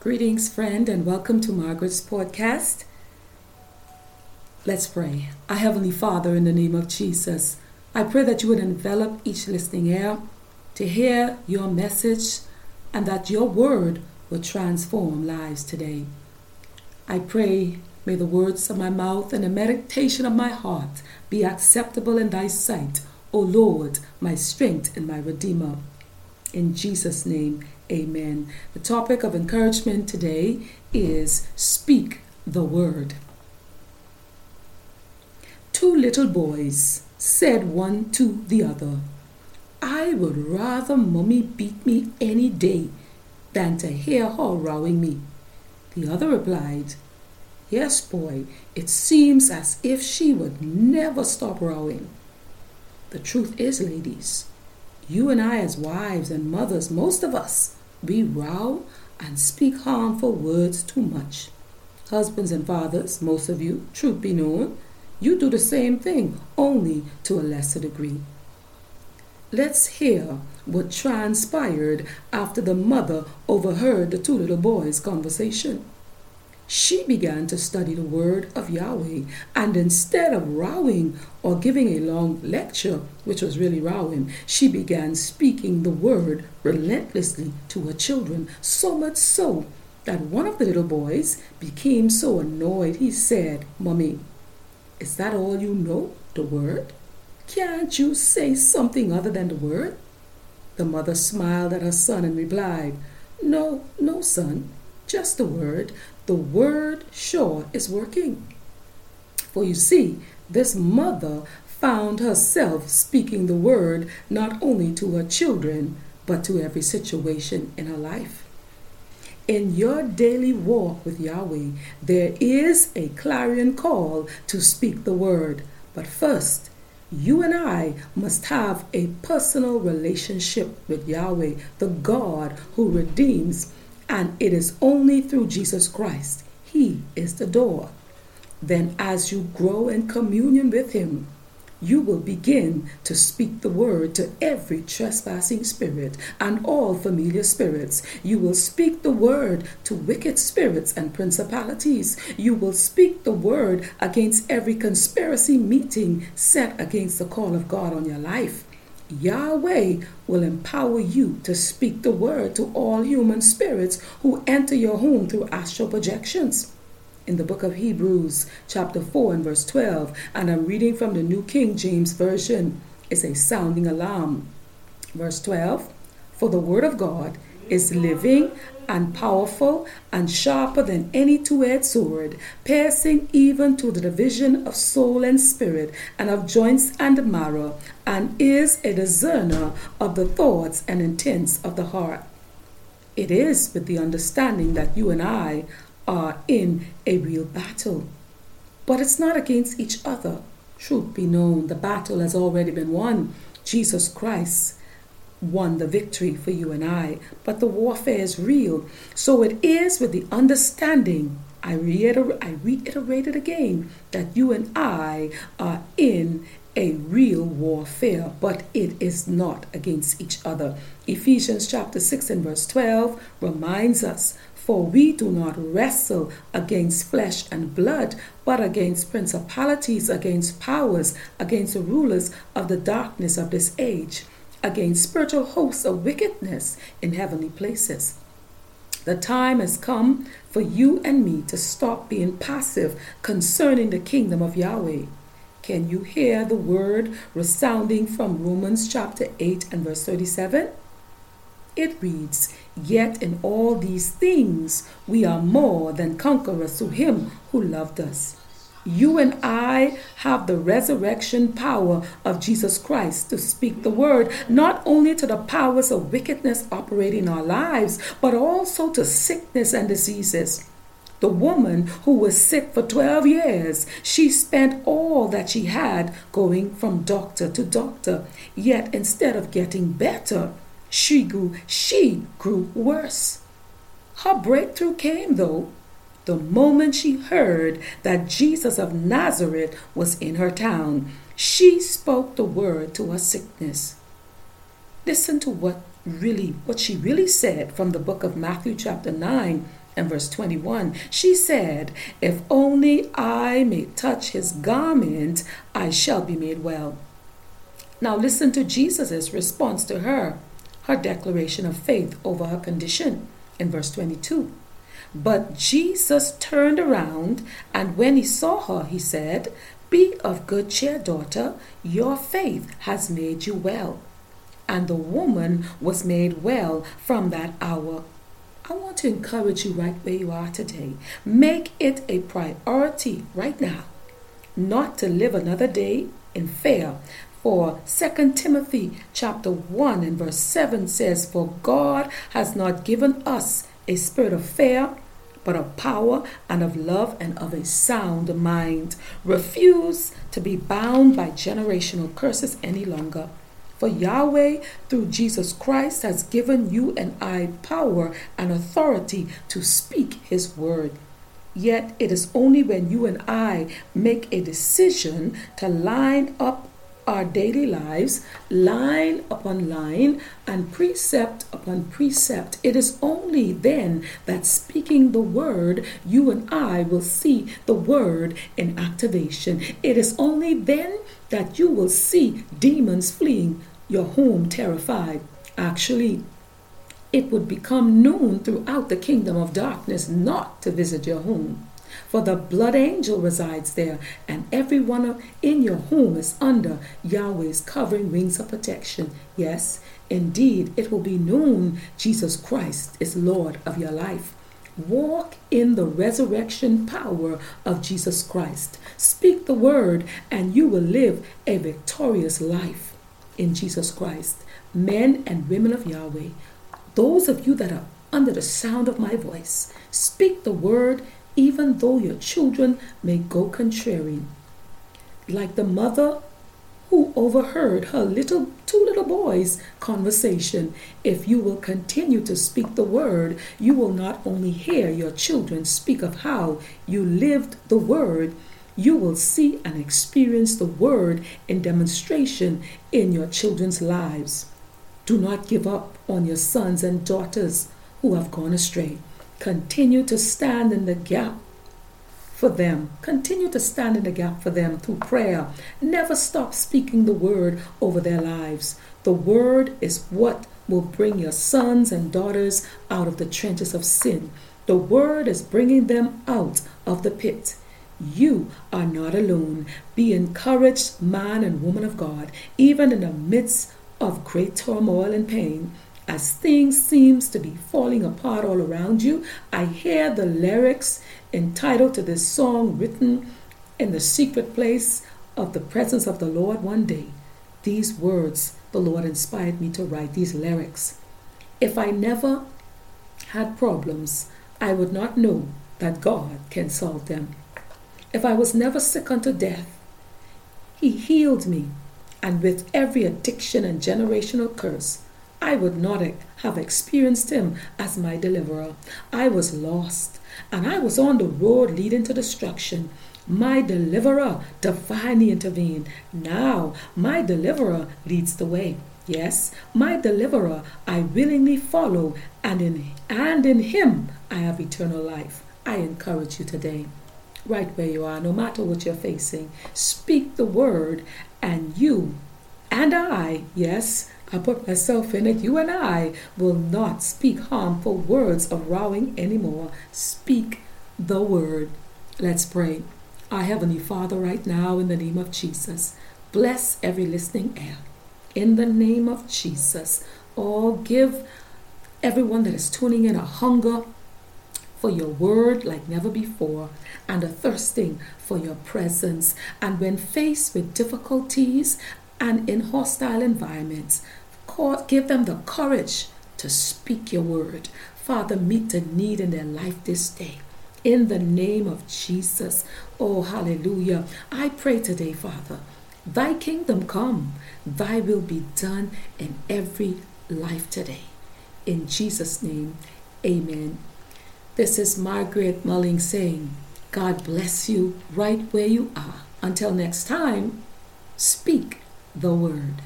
Greetings, friend, and welcome to Margaret's podcast. Let's pray. Our Heavenly Father, in the name of Jesus, I pray that you would envelop each listening ear to hear your message and that your word will transform lives today. I pray, may the words of my mouth and the meditation of my heart be acceptable in thy sight, O Lord, my strength and my Redeemer. In Jesus' name, amen. The topic of encouragement today is Speak the Word. Two little boys said one to the other, I would rather Mummy beat me any day than to hear her rowing me. The other replied, Yes, boy, it seems as if she would never stop rowing. The truth is, ladies, you and I, as wives and mothers, most of us, we row and speak harmful words too much. Husbands and fathers, most of you, truth be known, you do the same thing, only to a lesser degree. Let's hear what transpired after the mother overheard the two little boys' conversation. She began to study the word of Yahweh, and instead of rowing or giving a long lecture, which was really rowing, she began speaking the word relentlessly to her children, so much so that one of the little boys became so annoyed he said, Mummy, is that all you know, the word? Can't you say something other than the word? The mother smiled at her son and replied, No, no, son, just the word. The word sure is working. For you see, this mother found herself speaking the word not only to her children, but to every situation in her life. In your daily walk with Yahweh, there is a clarion call to speak the word. But first, you and I must have a personal relationship with Yahweh, the God who redeems, and it is only through Jesus Christ. He is the door. Then, as you grow in communion with Him, you will begin to speak the word to every trespassing spirit and all familiar spirits. You will speak the word to wicked spirits and principalities. You will speak the word against every conspiracy meeting set against the call of God on your life. Yahweh will empower you to speak the word to all human spirits who enter your home through astral projections in the book of Hebrews, chapter 4 and verse 12, and I'm reading from the New King James Version. It's a sounding alarm. Verse 12 For the word of God is living and powerful and sharper than any two edged sword, piercing even to the division of soul and spirit, and of joints and marrow, and is a discerner of the thoughts and intents of the heart. It is with the understanding that you and I are in a real battle. But it's not against each other. Truth be known, the battle has already been won. Jesus Christ won the victory for you and I. But the warfare is real. So it is with the understanding, I reiterate, I reiterate it again, that you and I are in a real warfare, but it is not against each other. Ephesians chapter 6 and verse 12 reminds us for we do not wrestle against flesh and blood, but against principalities, against powers, against the rulers of the darkness of this age, against spiritual hosts of wickedness in heavenly places. The time has come for you and me to stop being passive concerning the kingdom of Yahweh. Can you hear the word resounding from Romans chapter 8 and verse 37? It reads, Yet in all these things we are more than conquerors to him who loved us. You and I have the resurrection power of Jesus Christ to speak the word, not only to the powers of wickedness operating in our lives, but also to sickness and diseases. The woman who was sick for 12 years, she spent all that she had going from doctor to doctor. Yet instead of getting better, she grew, she grew worse. Her breakthrough came, though, the moment she heard that Jesus of Nazareth was in her town. She spoke the word to her sickness. Listen to what really what she really said from the book of Matthew chapter 9 and verse 21, she said, If only I may touch his garment, I shall be made well. Now listen to Jesus' response to her, her declaration of faith over her condition in verse 22. But Jesus turned around, and when he saw her, he said, Be of good cheer, daughter, your faith has made you well. And the woman was made well from that hour. I want to encourage you right where you are today. Make it a priority right now not to live another day in fear. For 2 Timothy chapter 1 and verse 7 says, For God has not given us a spirit of fear, but of power and of love and of a sound mind. Refuse to be bound by generational curses any longer. For Yahweh, through Jesus Christ, has given you and I power and authority to speak His word. Yet it is only when you and I make a decision to line up our daily lives, line upon line, and precept upon precept. It is only then that speaking the word, you and I will see the word in activation. It is only then that you will see demons fleeing your home terrified. Actually, it would become known throughout the kingdom of darkness not to visit your home. For the blood angel resides there, and every everyone in your home is under Yahweh's covering wings of protection. Yes, indeed, it will be known Jesus Christ is Lord of your life. Walk in the resurrection power of Jesus Christ. Speak the word, and you will live a victorious life in Jesus Christ. Men and women of Yahweh, those of you that are under the sound of my voice, speak the word even though your children may go contrary. Like the mother who overheard her little two little boys' conversation. If you will continue to speak the word, you will not only hear your children speak of how you lived the word, you will see and experience the word in demonstration in your children's lives. Do not give up on your sons and daughters who have gone astray. Continue to stand in the gap for them. Continue to stand in the gap for them through prayer. Never stop speaking the word over their lives. The word is what will bring your sons and daughters out of the trenches of sin. The word is bringing them out of the pit. You are not alone. Be encouraged, man and woman of God, even in the midst of great turmoil and pain. As things seems to be falling apart all around you, I hear the lyrics entitled to this song written in the secret place of the presence of the Lord one day. These words the Lord inspired me to write these lyrics. If I never had problems, I would not know that God can solve them. If I was never sick unto death, He healed me, and with every addiction and generational curse, I would not have experienced Him as my deliverer. I was lost, and I was on the road leading to destruction. My deliverer divinely intervened. Now, my deliverer leads the way. Yes, my deliverer I willingly follow, and in, and in him I have eternal life. I encourage you today right where you are, no matter what you're facing. Speak the word, and you and I, yes, I put myself in it, you and I will not speak harmful words of rowing anymore. Speak the word. Let's pray. Our Heavenly Father, right now, in the name of Jesus, bless every listening ear. In the name of Jesus, oh, give everyone that is tuning in a hunger for your word like never before and a thirsting for your presence. And when faced with difficulties and in hostile environments, give them the courage to speak your word. Father, meet the need in their life this day. In the name of Jesus. Oh, hallelujah. I pray today, Father, thy kingdom come, thy will be done in every life today. In Jesus' name, amen. This is Margaret Mulling saying, God bless you right where you are. Until next time, speak the word.